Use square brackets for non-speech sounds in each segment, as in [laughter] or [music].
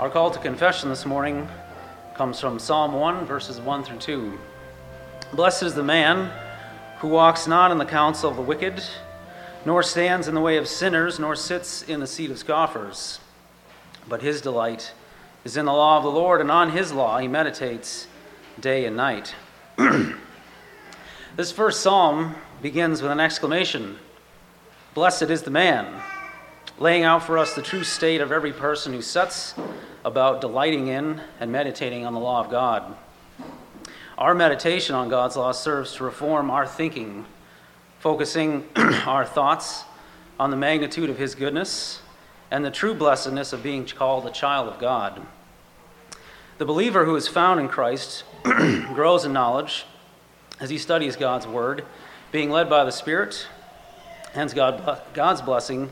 Our call to confession this morning comes from Psalm 1, verses 1 through 2. Blessed is the man who walks not in the counsel of the wicked, nor stands in the way of sinners, nor sits in the seat of scoffers. But his delight is in the law of the Lord, and on his law he meditates day and night. [clears throat] this first psalm begins with an exclamation Blessed is the man, laying out for us the true state of every person who sets about delighting in and meditating on the law of God. Our meditation on God's law serves to reform our thinking, focusing [clears throat] our thoughts on the magnitude of His goodness and the true blessedness of being called a child of God. The believer who is found in Christ [clears throat] grows in knowledge as he studies God's Word, being led by the Spirit, hence God, God's blessing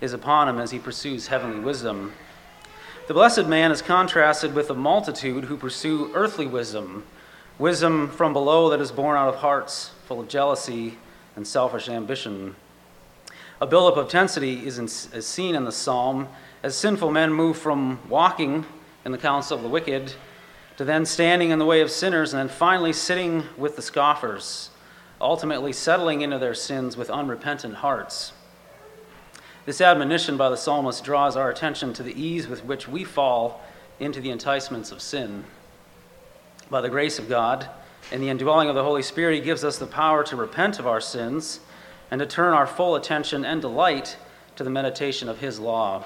is upon him as he pursues heavenly wisdom. The blessed man is contrasted with the multitude who pursue earthly wisdom, wisdom from below that is born out of hearts full of jealousy and selfish ambition. A buildup of intensity is, in, is seen in the psalm as sinful men move from walking in the counsel of the wicked to then standing in the way of sinners and then finally sitting with the scoffers, ultimately settling into their sins with unrepentant hearts. This admonition by the psalmist draws our attention to the ease with which we fall into the enticements of sin. By the grace of God and the indwelling of the Holy Spirit, He gives us the power to repent of our sins and to turn our full attention and delight to the meditation of His law.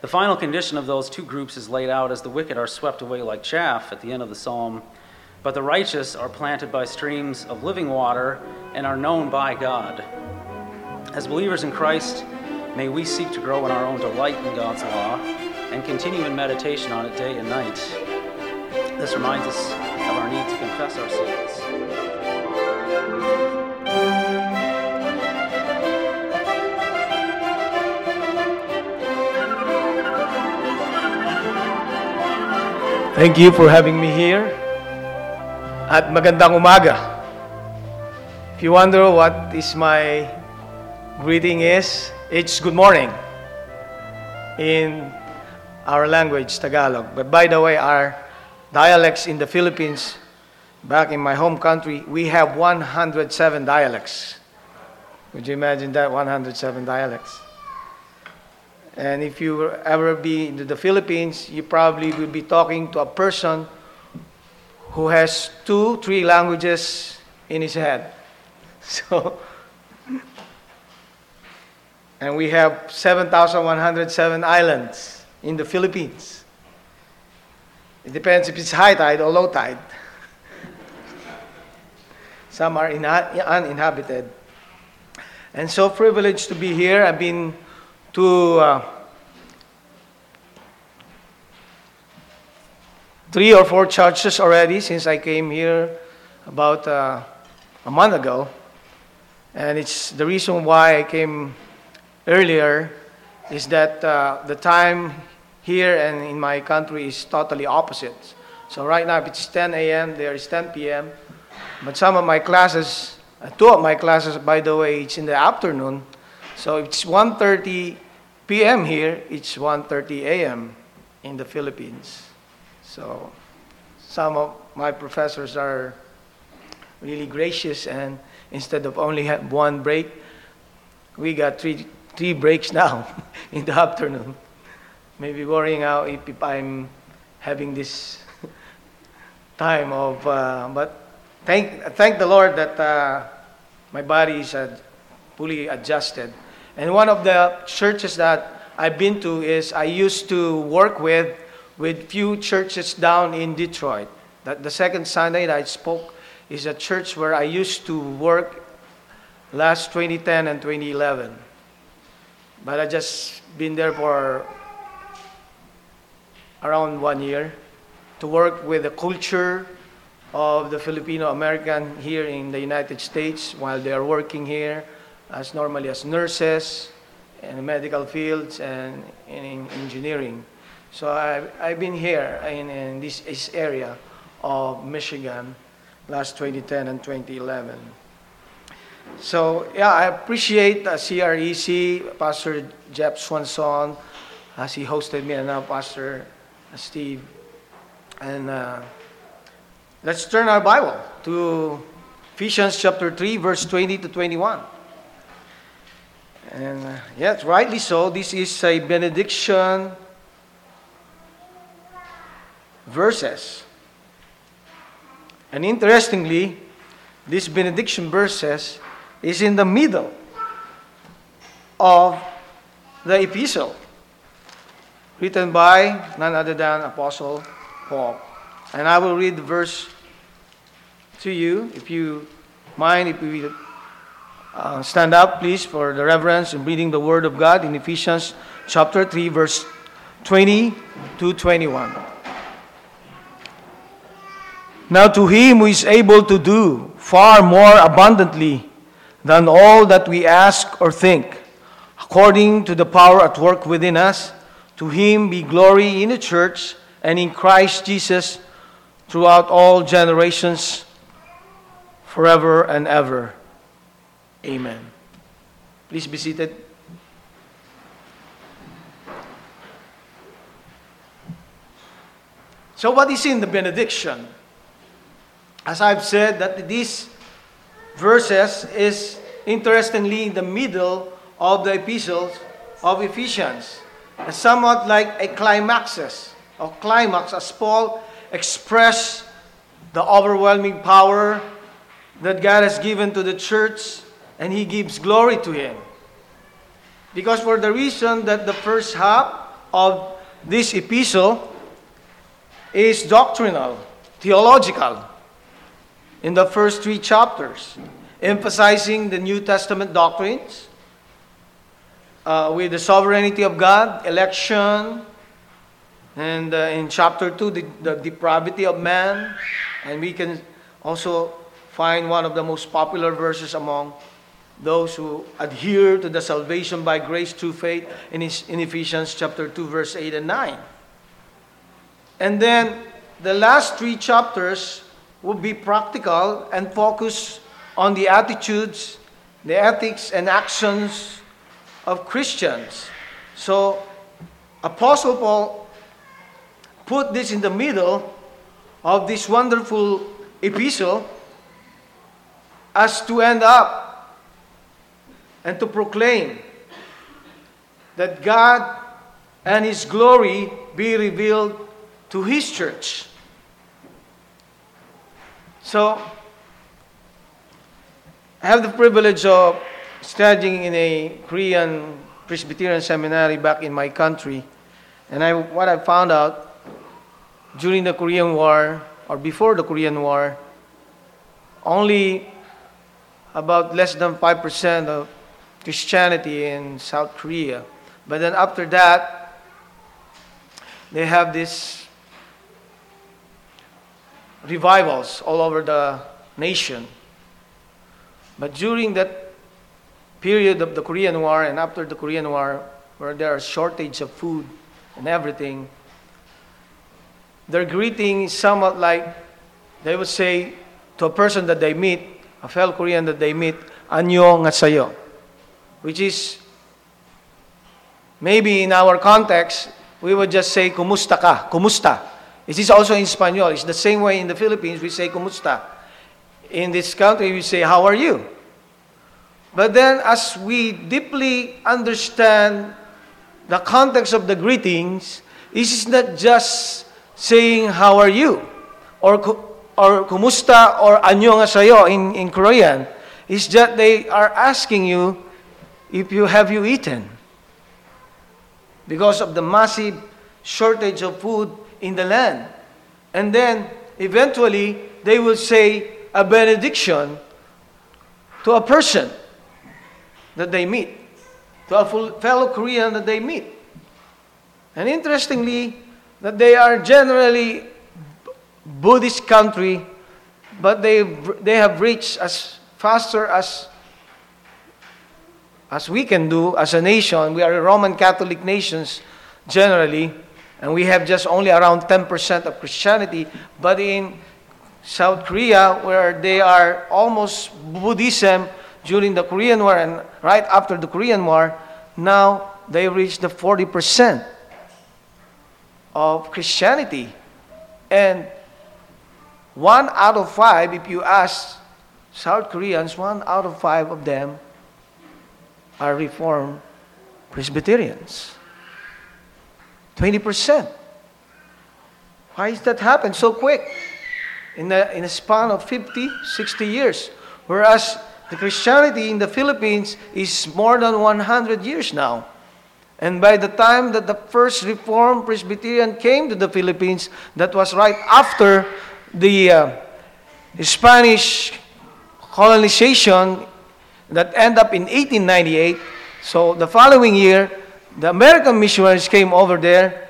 The final condition of those two groups is laid out as the wicked are swept away like chaff at the end of the psalm, but the righteous are planted by streams of living water and are known by God. As believers in Christ, may we seek to grow in our own delight in God's law and continue in meditation on it day and night. This reminds us of our need to confess our sins. Thank you for having me here. At magandang umaga. If you wonder what is my greeting is, it's good morning in our language, Tagalog. But by the way, our dialects in the Philippines, back in my home country, we have 107 dialects. Would you imagine that? 107 dialects. And if you ever be in the Philippines, you probably will be talking to a person who has two, three languages in his head. [laughs] So, and we have 7,107 islands in the Philippines. It depends if it's high tide or low tide. [laughs] Some are inha- uninhabited. And so privileged to be here. I've been to uh, three or four churches already since I came here about uh, a month ago. And it's the reason why I came earlier is that uh, the time here and in my country is totally opposite. So right now, if it's 10 a.m., there is 10 p.m. But some of my classes, uh, two of my classes, by the way, it's in the afternoon. So it's 1:30 p.m. here. It's 1:30 a.m. in the Philippines. So some of my professors are really gracious, and instead of only have one break, we got three three breaks now [laughs] in the afternoon. Maybe worrying out if, if I'm having this time of, uh, but thank thank the Lord that uh, my body is uh, fully adjusted. And one of the churches that I've been to is I used to work with with few churches down in Detroit. That the second Sunday that I spoke is a church where I used to work last 2010 and 2011. But I just been there for around one year to work with the culture of the Filipino American here in the United States while they are working here as normally as nurses in medical fields and in engineering. So I, I've been here in, in this area of Michigan last 2010 and 2011. So yeah, I appreciate uh, CREC, Pastor Jeff Swanson, as he hosted me, and now Pastor Steve. And uh, let's turn our Bible to Ephesians chapter 3, verse 20 to 21. And uh, yes, rightly so, this is a benediction verses. And interestingly, this benediction verses is in the middle of the epistle written by none other than Apostle Paul. And I will read the verse to you. If you mind, if you uh, stand up, please, for the reverence in reading the Word of God in Ephesians chapter 3, verse 20 to 21. Now, to him who is able to do far more abundantly than all that we ask or think, according to the power at work within us, to him be glory in the church and in Christ Jesus throughout all generations, forever and ever. Amen. Please be seated. So, what is in the benediction? As I've said, that these verses is interestingly in the middle of the epistles of Ephesians, somewhat like a climaxes or climax as Paul expressed the overwhelming power that God has given to the church and he gives glory to him. Because for the reason that the first half of this epistle is doctrinal, theological, in the first three chapters, emphasizing the New Testament doctrines uh, with the sovereignty of God, election, and uh, in chapter 2, the, the depravity of man. And we can also find one of the most popular verses among those who adhere to the salvation by grace through faith in, in Ephesians chapter 2, verse 8 and 9. And then the last three chapters will be practical and focus on the attitudes, the ethics, and actions of Christians. So, Apostle Paul put this in the middle of this wonderful epistle as to end up and to proclaim that God and His glory be revealed to His church. So, I have the privilege of studying in a Korean Presbyterian seminary back in my country. And I, what I found out during the Korean War, or before the Korean War, only about less than 5% of Christianity in South Korea. But then after that, they have this revivals all over the nation. But during that period of the Korean War and after the Korean War, where there are shortage of food and everything, their greeting is somewhat like they would say to a person that they meet, a fellow Korean that they meet, Annyeonghaseyo, which is maybe in our context, we would just say, kumusta ka, kumusta. It is also in Spanish. It's the same way in the Philippines, we say, kumusta. In this country, we say, how are you? But then, as we deeply understand the context of the greetings, this is not just saying, how are you? Or, or kumusta or anyo nga sayo in, in Korean. It's that they are asking you if you have you eaten. Because of the massive shortage of food in the land. And then, eventually, they will say a benediction to a person that they meet, to a fellow Korean that they meet. And interestingly, that they are generally Buddhist country, but they, they have reached as faster as, as we can do as a nation. We are Roman Catholic nations generally, and we have just only around 10% of Christianity. But in South Korea, where they are almost Buddhism during the Korean War and right after the Korean War, now they reach the 40% of Christianity. And one out of five, if you ask South Koreans, one out of five of them are Reformed Presbyterians. 20%. Why is that happen so quick? In a, in a span of 50, 60 years. Whereas the Christianity in the Philippines is more than 100 years now. And by the time that the first Reformed Presbyterian came to the Philippines, that was right after the uh, Spanish colonization that ended up in 1898. So the following year, the American missionaries came over there,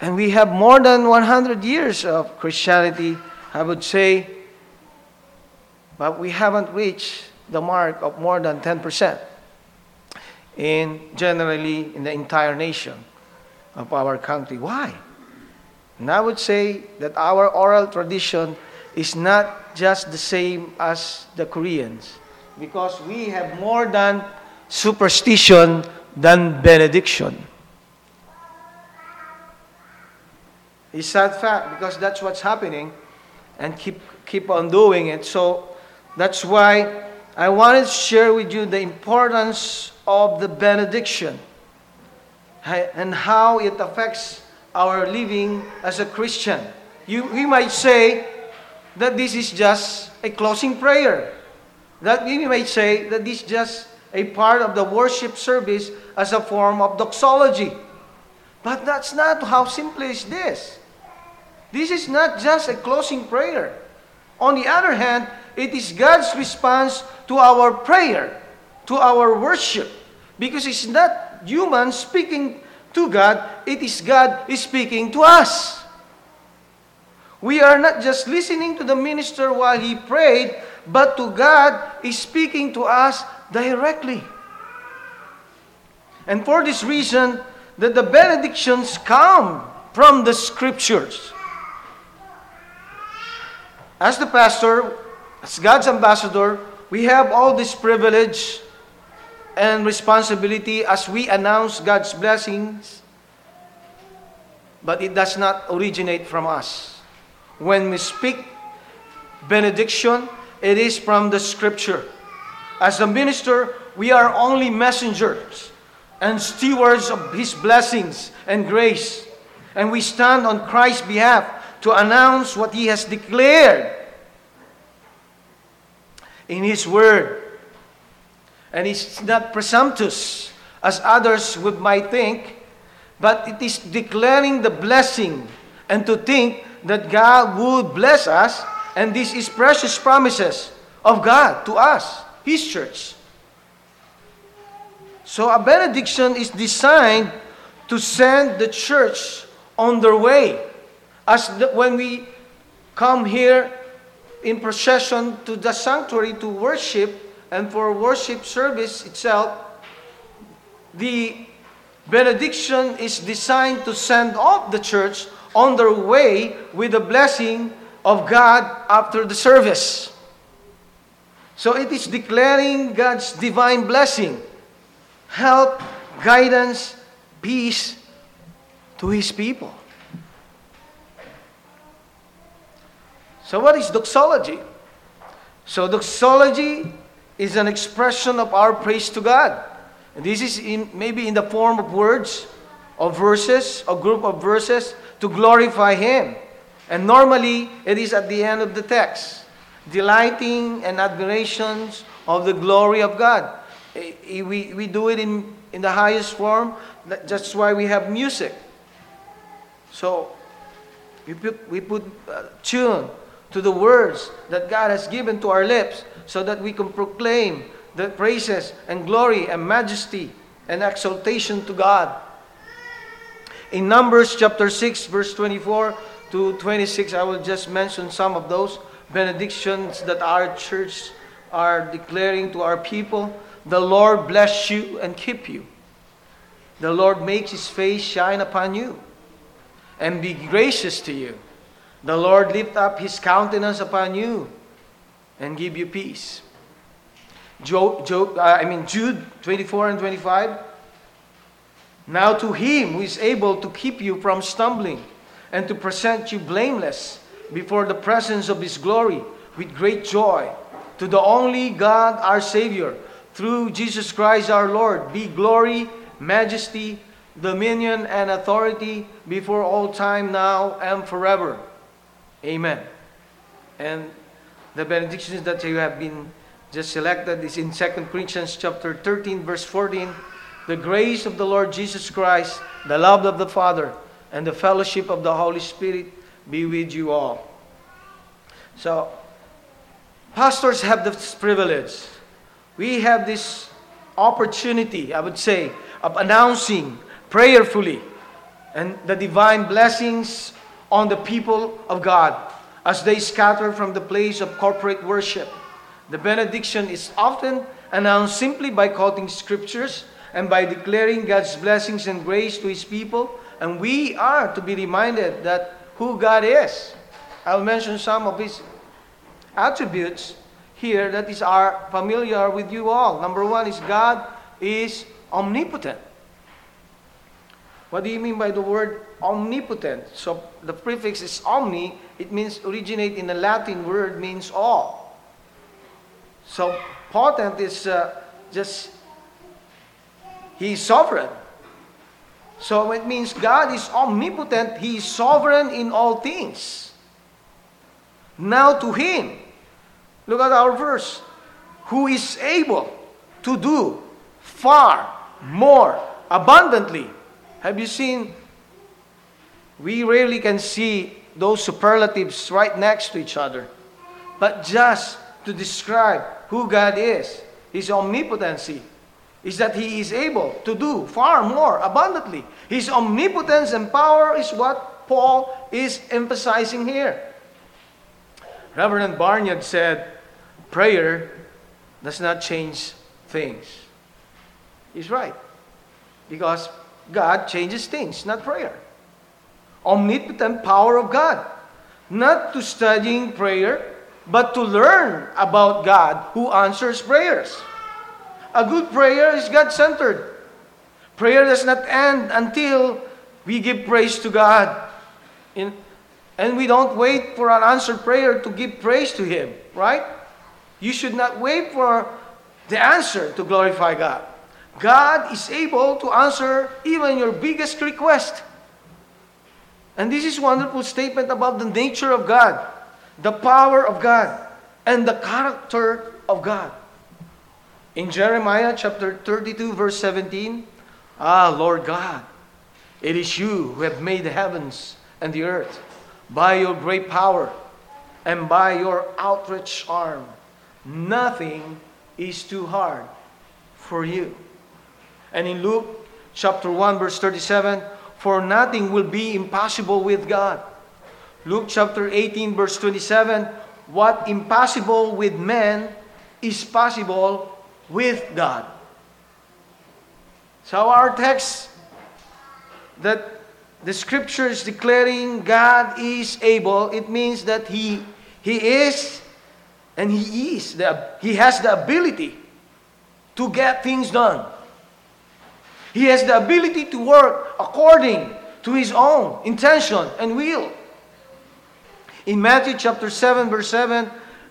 and we have more than 100 years of Christianity, I would say, but we haven't reached the mark of more than 10% in generally in the entire nation of our country. Why? And I would say that our oral tradition is not just the same as the Koreans because we have more than superstition than benediction. It's sad fact because that's what's happening and keep keep on doing it. So that's why I wanted to share with you the importance of the benediction and how it affects our living as a Christian. You, we might say that this is just a closing prayer. That we might say that this is just a part of the worship service as a form of doxology. But that's not how simple is this. This is not just a closing prayer. On the other hand, it is God's response to our prayer, to our worship. Because it's not human speaking to God, it is God speaking to us. We are not just listening to the minister while he prayed, but to God is speaking to us directly. And for this reason, that the benedictions come from the scriptures. As the pastor, as God's ambassador, we have all this privilege and responsibility as we announce God's blessings, but it does not originate from us. When we speak benediction, it is from the scripture. As a minister, we are only messengers and stewards of His blessings and grace. And we stand on Christ's behalf to announce what He has declared in His Word and it's not presumptuous as others would might think, but it is declaring the blessing and to think that God would bless us, and this is precious promises of God to us, His church. So a benediction is designed to send the church on their way. As the, when we come here in procession to the sanctuary to worship, and for worship service itself, the benediction is designed to send off the church on their way with the blessing of God after the service. So it is declaring God's divine blessing, help, guidance, peace to His people. So, what is doxology? So, doxology is an expression of our praise to God. And this is in, maybe in the form of words, of verses, a group of verses to glorify Him. And normally, it is at the end of the text, delighting and admirations of the glory of God. We, we do it in, in the highest form. That's why we have music. So, we put, we put uh, tune to the words that God has given to our lips so that we can proclaim the praises and glory and majesty and exaltation to God. In Numbers chapter 6, verse 24 to 26, I will just mention some of those benedictions that our church are declaring to our people. The Lord bless you and keep you. The Lord makes his face shine upon you and be gracious to you. The Lord lift up his countenance upon you and give you peace. Job, Job, uh, I mean Jude 24 and 25. Now to him who is able to keep you from stumbling and to present you blameless before the presence of his glory with great joy, to the only God our Savior, through Jesus Christ our Lord, be glory, majesty, dominion, and authority before all time, now and forever. Amen. And the benedictions that you have been just selected is in 2 Corinthians chapter 13, verse 14. The grace of the Lord Jesus Christ, the love of the Father, and the fellowship of the Holy Spirit be with you all. So, pastors have this privilege. We have this opportunity, I would say, of announcing prayerfully and the divine blessings on the people of God as they scatter from the place of corporate worship. The benediction is often announced simply by quoting scriptures and by declaring God's blessings and grace to His people. And we are to be reminded that who God is. I'll mention some of His attributes here that is are familiar with you all. Number one is God is omnipotent. What do you mean by the word omnipotent? So the prefix is omni. It means originate in the Latin word means all. So potent is uh, just he is sovereign. So it means God is omnipotent. He is sovereign in all things. Now to him, look at our verse, who is able to do far more abundantly have you seen? We rarely can see those superlatives right next to each other. But just to describe who God is, His omnipotency, is that He is able to do far more abundantly. His omnipotence and power is what Paul is emphasizing here. Reverend Barnyard said, Prayer does not change things. He's right. Because God changes things, not prayer. Omnipotent power of God. Not to studying prayer, but to learn about God who answers prayers. A good prayer is God centered. Prayer does not end until we give praise to God. In, and we don't wait for an answered prayer to give praise to Him, right? You should not wait for the answer to glorify God. God is able to answer even your biggest request. And this is wonderful statement about the nature of God, the power of God, and the character of God. In Jeremiah chapter 32 verse 17, Ah, Lord God, it is you who have made the heavens and the earth by your great power and by your outstretched arm. Nothing is too hard for you. And in Luke chapter 1, verse 37, for nothing will be impossible with God. Luke chapter 18, verse 27, what impossible with men is possible with God. So our text that the scripture is declaring God is able, it means that He He is and He is the, He has the ability to get things done. He has the ability to work according to his own intention and will. In Matthew chapter 7, verse 7,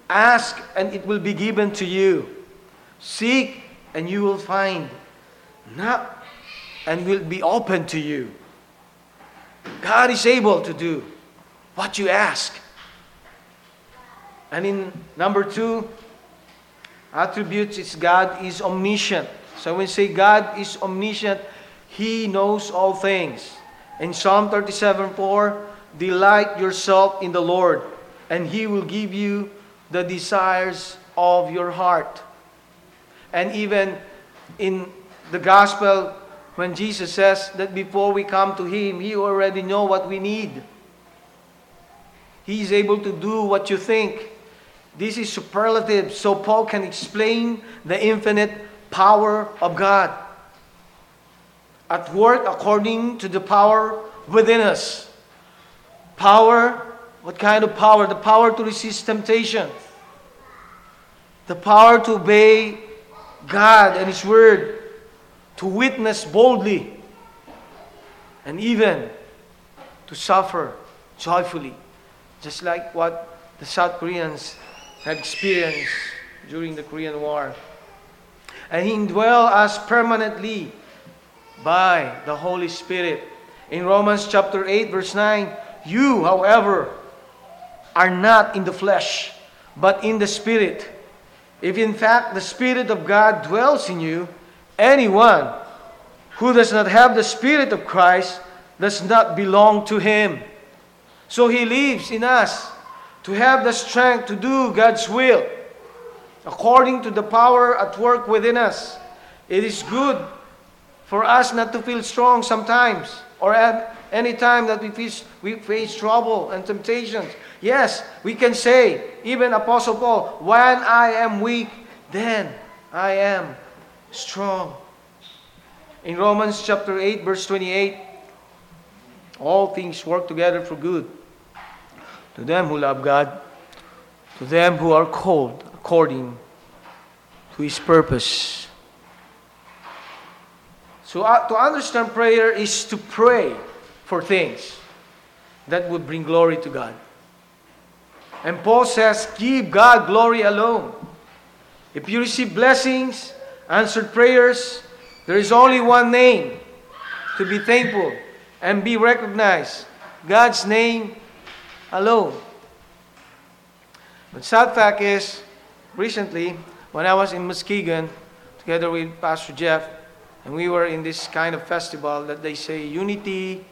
ask and it will be given to you. Seek and you will find. Knock and will be open to you. God is able to do what you ask. And in number two, attributes is God is omniscient. So when we say God is omniscient, He knows all things. In Psalm 37 4, delight yourself in the Lord, and He will give you the desires of your heart. And even in the gospel when Jesus says that before we come to Him, He already know what we need. He is able to do what you think. This is superlative, so Paul can explain the infinite power of God at work according to the power within us. Power, what kind of power? The power to resist temptation, the power to obey God and His Word, to witness boldly, and even to suffer joyfully, just like what the South Koreans had experienced during the Korean War. And He indwell us permanently by the Holy Spirit. In Romans chapter 8, verse 9, you, however, are not in the flesh, but in the Spirit. If in fact the Spirit of God dwells in you, anyone who does not have the Spirit of Christ does not belong to Him. So He lives in us to have the strength to do God's will according to the power at work within us. It is good for us not to feel strong sometimes or at any time that we face, we face trouble and temptations. Yes, we can say, even Apostle Paul, when I am weak, then I am strong. In Romans chapter 8, verse 28, all things work together for good to them who love God, to them who are called according to His purpose. So, uh, to understand prayer is to pray for things that would bring glory to God. And Paul says, Give God glory alone. If you receive blessings, answered prayers, there is only one name to be thankful and be recognized God's name alone. But sad fact is, recently, when I was in Muskegon, together with Pastor Jeff, and we were in this kind of festival that they say unity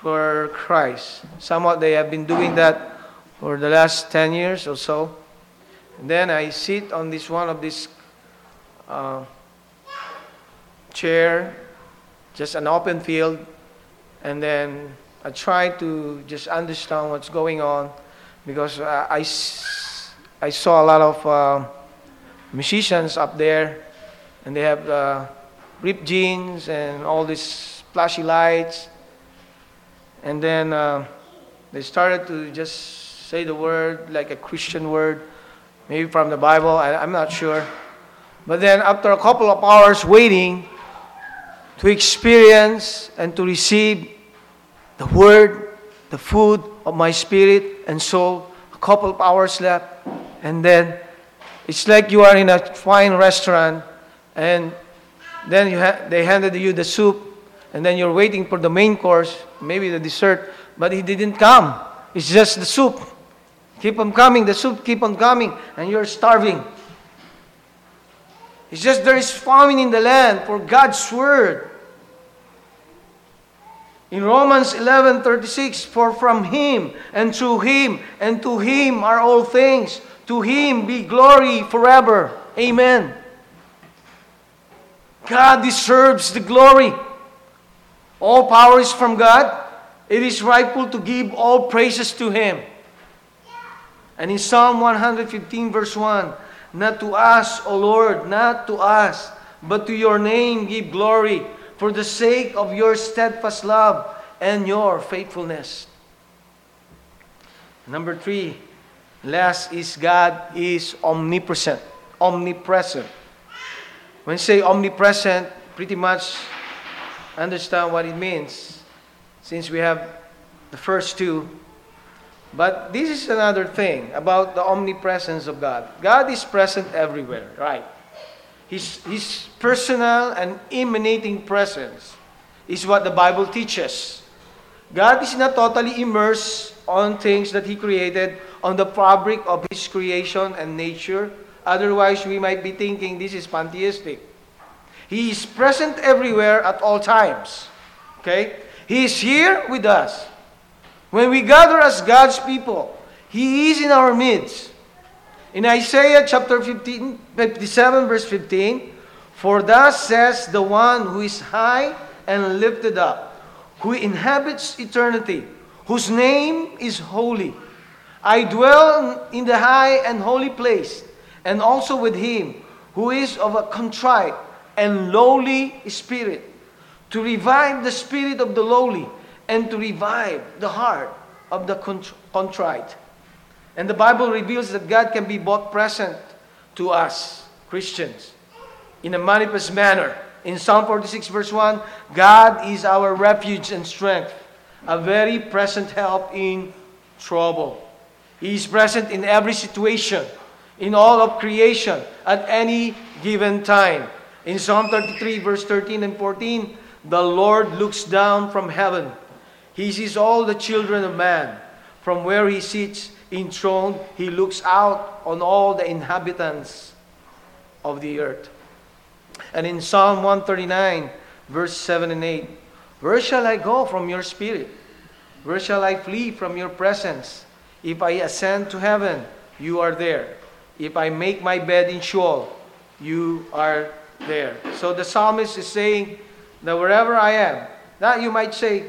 for Christ. Somewhat they have been doing that for the last 10 years or so. And then I sit on this one of this uh, chair, just an open field, and then I try to just understand what's going on because uh, I, I saw a lot of uh, musicians up there and they have uh, ripped jeans and all these flashy lights. And then uh, they started to just say the word like a Christian word, maybe from the Bible, I, I'm not sure. But then after a couple of hours waiting to experience and to receive the word, the food of my spirit and soul. A couple of hours left. And then it's like you are in a fine restaurant and then ha- they handed you the soup and then you're waiting for the main course, maybe the dessert, but it didn't come. It's just the soup. Keep on coming, the soup keep on coming, and you're starving. It's just there is famine in the land for God's word. In Romans 11:36, for from him and through him and to him are all things. To him be glory forever. Amen. God deserves the glory. All power is from God. It is rightful to give all praises to him. And in Psalm 115 verse 1, not to us, O Lord, not to us, but to your name give glory for the sake of your steadfast love and your faithfulness. Number three, last is God is omnipresent. Omnipresent. When say omnipresent, pretty much understand what it means since we have the first two. But this is another thing about the omnipresence of God. God is present everywhere, right? His, his personal and emanating presence is what the Bible teaches. God is not totally immersed on things that He created, on the fabric of His creation and nature. Otherwise, we might be thinking this is pantheistic. He is present everywhere at all times. Okay? He is here with us. When we gather as God's people, He is in our midst. In Isaiah chapter 15, 57, verse 15, For thus says the one who is high and lifted up, who inhabits eternity, whose name is holy. I dwell in the high and holy place, and also with him who is of a contrite and lowly spirit, to revive the spirit of the lowly, and to revive the heart of the contrite. And the Bible reveals that God can be both present to us, Christians, in a manifest manner. In Psalm 46, verse 1, God is our refuge and strength, a very present help in trouble. He is present in every situation, in all of creation, at any given time. In Psalm 33, verse 13 and 14, the Lord looks down from heaven. He sees all the children of man. From where he sits enthroned, he looks out on all the inhabitants of the earth. And in Psalm 139, verse 7 and 8, Where shall I go from your spirit? Where shall I flee from your presence? If I ascend to heaven, you are there. If I make my bed in Sheol, you are there. So the psalmist is saying that wherever I am, now you might say,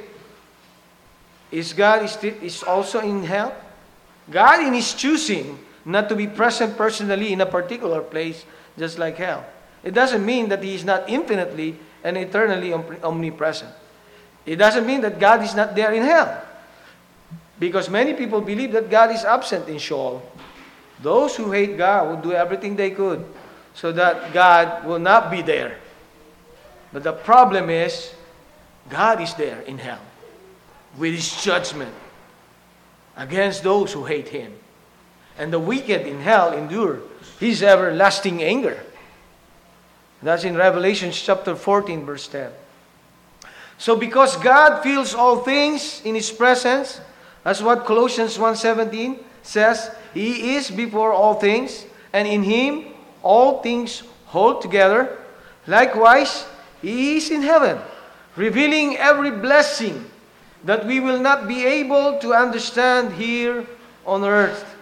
is God is, also in hell? God in his choosing not to be present personally in a particular place, just like hell. It doesn't mean that he is not infinitely and eternally omnipresent. It doesn't mean that God is not there in hell. Because many people believe that God is absent in Sheol. Those who hate God will do everything they could so that God will not be there. But the problem is, God is there in hell with his judgment against those who hate him. And the wicked in hell endure his everlasting anger. That's in Revelation chapter 14, verse 10. So because God feels all things in his presence, that's what Colossians 1:17 says, he is before all things, and in him all things hold together. Likewise, he is in heaven, revealing every blessing that we will not be able to understand here on earth.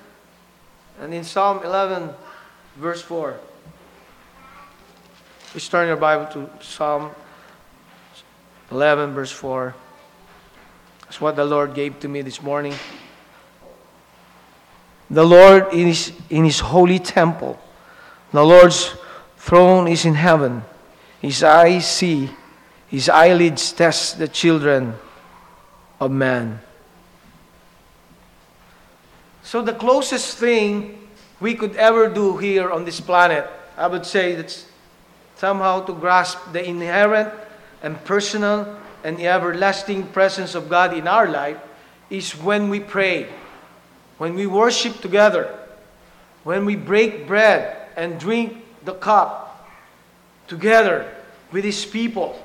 And in Psalm 11, verse 4, please turn your Bible to Psalm 11, verse 4. That's what the Lord gave to me this morning. The Lord is in his holy temple. The Lord's throne is in heaven. His eyes see, his eyelids test the children of man. So, the closest thing we could ever do here on this planet, I would say that's somehow to grasp the inherent and personal and everlasting presence of God in our life is when we pray, when we worship together, when we break bread and drink the cup together with His people.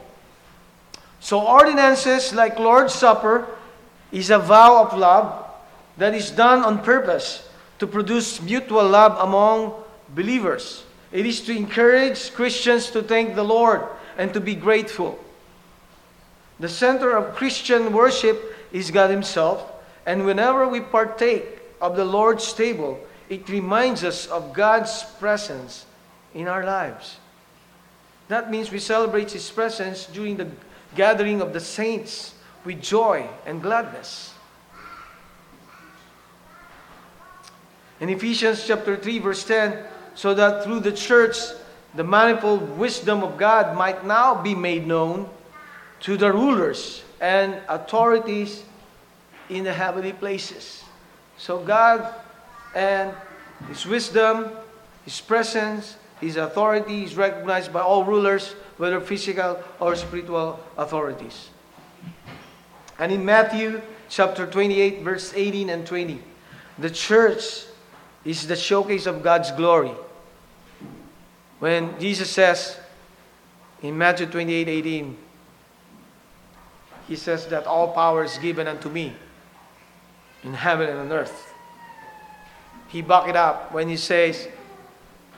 So, ordinances like Lord's Supper is a vow of love that is done on purpose to produce mutual love among believers. It is to encourage Christians to thank the Lord and to be grateful. The center of Christian worship is God Himself, and whenever we partake of the Lord's table, it reminds us of God's presence in our lives. That means we celebrate His presence during the gathering of the saints with joy and gladness. In Ephesians chapter 3 verse 10, so that through the church the manifold wisdom of God might now be made known to the rulers and authorities in the heavenly places. So God and His wisdom, His presence, His authority is recognized by all rulers whether physical or spiritual authorities. And in Matthew chapter 28, verse 18 and 20, the church is the showcase of God's glory. When Jesus says in Matthew 28, 18, he says that all power is given unto me in heaven and on earth. He back it up when he says,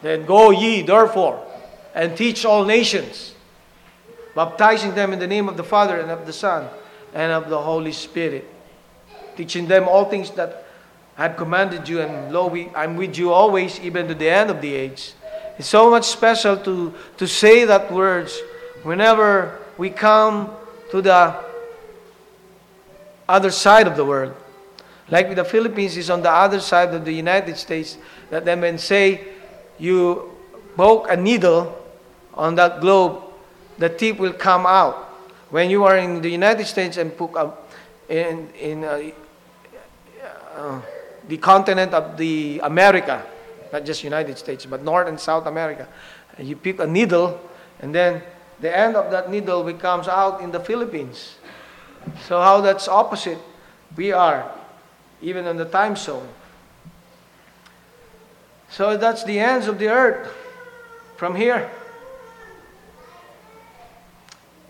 Then go ye therefore and teach all nations, baptizing them in the name of the Father and of the Son and of the Holy Spirit, teaching them all things that I have commanded you, and lo, we, I'm with you always, even to the end of the age. It's so much special to, to say that words whenever we come to the other side of the world. Like the Philippines is on the other side of the United States, that they may say, you poke a needle on that globe, the tip will come out. When you are in the United States and poke a, in, in uh, uh, the continent of the America, not just United States, but North and South America, and you pick a needle, and then the end of that needle comes out in the Philippines. So how that's opposite we are, even in the time zone. So that's the ends of the earth from here.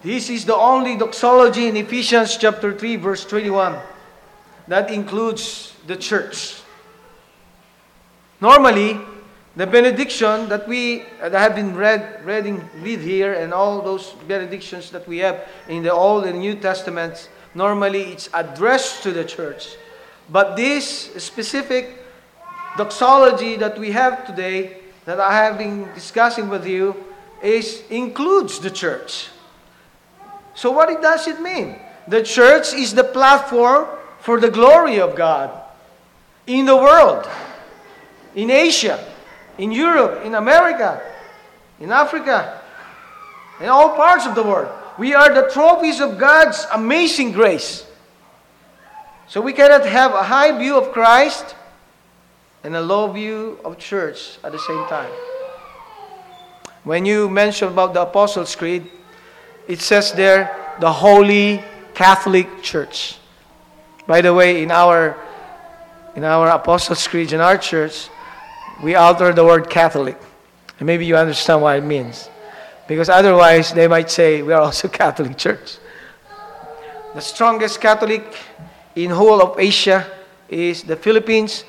This is the only doxology in Ephesians chapter 3 verse 21 that includes the church. Normally, the benediction that we that have been read, reading, read here, and all those benedictions that we have in the Old and New Testaments, normally it's addressed to the church. But this specific doxology that we have today, that I have been discussing with you, is includes the church. So what does it mean? The church is the platform for the glory of God in the world, in Asia, in Europe, in America, in Africa, in all parts of the world. We are the trophies of God's amazing grace. So we cannot have a high view of Christ and a low view of church at the same time. When you mention about the Apostles' Creed, it says there, the Holy Catholic Church. By the way, in our in our Apostles' Creed in our church, we alter the word Catholic. And maybe you understand what it means. Because otherwise, they might say we are also [laughs] Catholic Church. The strongest Catholic in whole of Asia is the Philippines.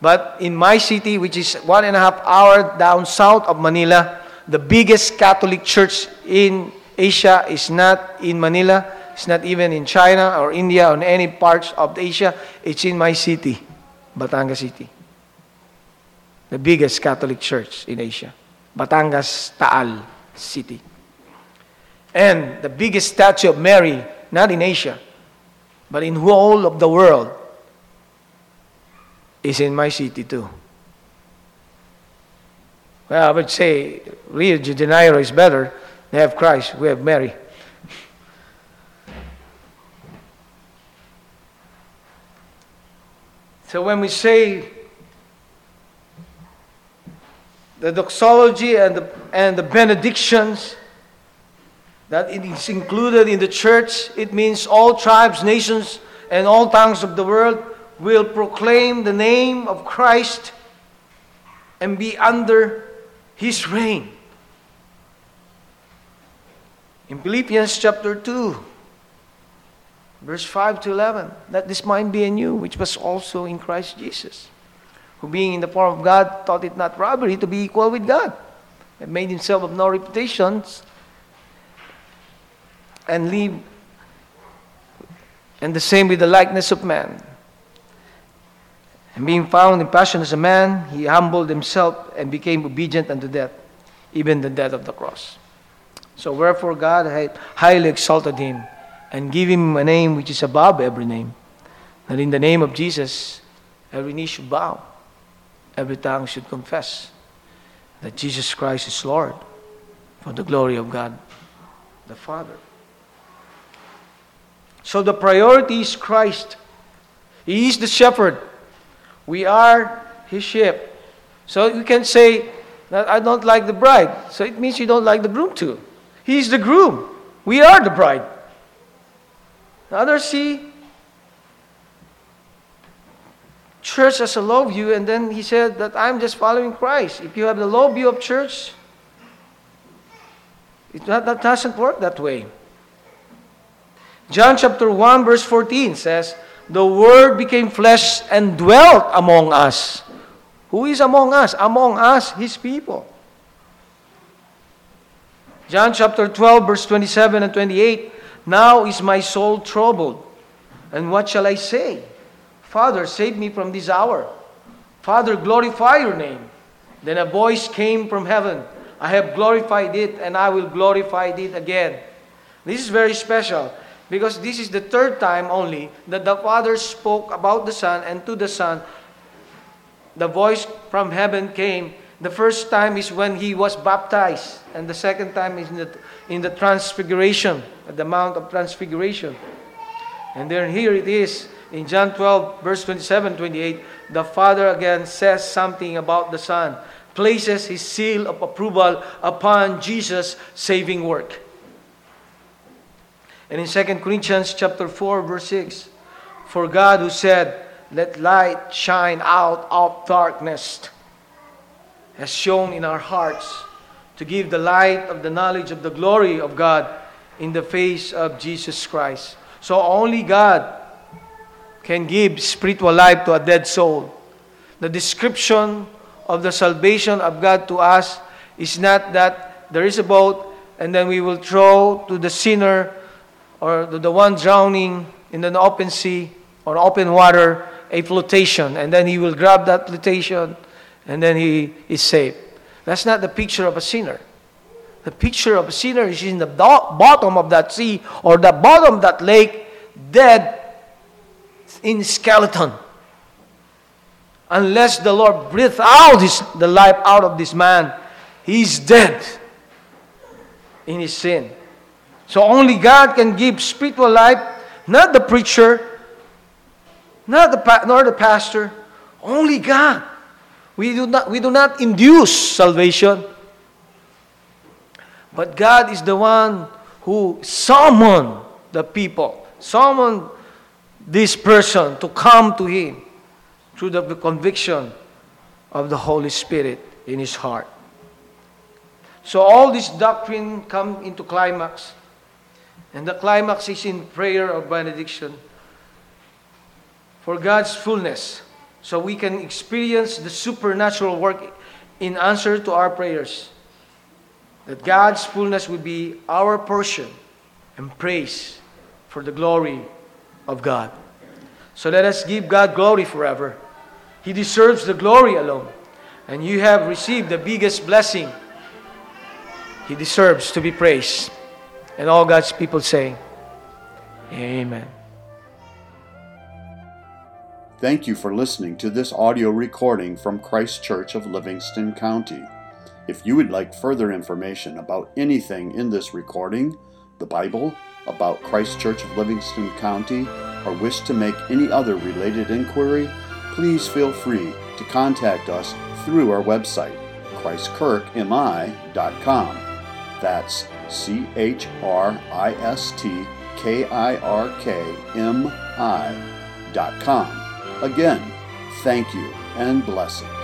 But in my city, which is one and a half hour down south of Manila, the biggest Catholic church in Asia is not in Manila. It's not even in China or India or any parts of Asia. It's in my city, Batangas City. The biggest Catholic church in Asia. Batangas Taal City. And the biggest statue of Mary, not in Asia, but in whole of the world, is in my city too. Well, I would say Rio de Janeiro is better. They have Christ, we have Mary. So when we say the doxology and the, and the benedictions, that it is included in the church, it means all tribes, nations, and all tongues of the world will proclaim the name of Christ and be under his reign. In Philippians chapter 2, verse 5 to 11, that this mind be in you, which was also in Christ Jesus, who being in the form of God thought it not robbery to be equal with God, and made himself of no reputations, and live, and the same with the likeness of man. And being found in passion as a man, he humbled himself and became obedient unto death, even the death of the cross. So wherefore God had highly exalted him and give him a name which is above every name, that in the name of Jesus every knee should bow, every tongue should confess that Jesus Christ is Lord for the glory of God the Father. So the priority is Christ. He is the shepherd. We are his sheep. So you can say that I don't like the bride. So it means you don't like the groom too. He's the groom. We are the bride. The Others see church as a low view, and then he said that I'm just following Christ. If you have the low view of church, it, that, that doesn't work that way. John chapter 1, verse 14 says, The Word became flesh and dwelt among us. Who is among us? Among us, His people. John chapter 12, verse 27 and 28. Now is my soul troubled. And what shall I say? Father, save me from this hour. Father, glorify your name. Then a voice came from heaven I have glorified it, and I will glorify it again. This is very special because this is the third time only that the Father spoke about the Son, and to the Son, the voice from heaven came. The first time is when he was baptized, and the second time is in the, in the transfiguration, at the Mount of Transfiguration. And then here it is in John 12, verse 27 28, the Father again says something about the Son places his seal of approval upon Jesus' saving work. And in 2 Corinthians chapter 4 verse 6, for God who said, "Let light shine out of darkness," has shown in our hearts to give the light of the knowledge of the glory of God in the face of Jesus Christ. So only God can give spiritual life to a dead soul. The description of the salvation of God to us is not that there is a boat and then we will throw to the sinner or to the one drowning in an open sea or open water a flotation and then he will grab that flotation and then he is saved. That's not the picture of a sinner. The picture of a sinner is in the bottom of that sea or the bottom of that lake, dead in skeleton unless the Lord breathe out his, the life out of this man, he's dead in his sin. So only God can give spiritual life, not the preacher, not the, nor the pastor, only God. We do not, we do not induce salvation. But God is the one who summoned the people, summoned this person to come to Him through the conviction of the Holy Spirit in his heart. So all this doctrine come into climax. And the climax is in prayer of benediction for God's fullness. So we can experience the supernatural work in answer to our prayers. That God's fullness will be our portion and praise for the glory of God. So let us give God glory forever. He deserves the glory alone. And you have received the biggest blessing. He deserves to be praised. And all God's people say, Amen. Thank you for listening to this audio recording from Christ Church of Livingston County. If you would like further information about anything in this recording, the Bible, about Christ Church of Livingston County, or wish to make any other related inquiry, please feel free to contact us through our website, christkirkmi.com. That's C H R I S T K I R K M I dot com. Again, thank you and blessings.